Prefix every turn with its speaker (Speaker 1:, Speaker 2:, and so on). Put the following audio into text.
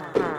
Speaker 1: Uh-huh.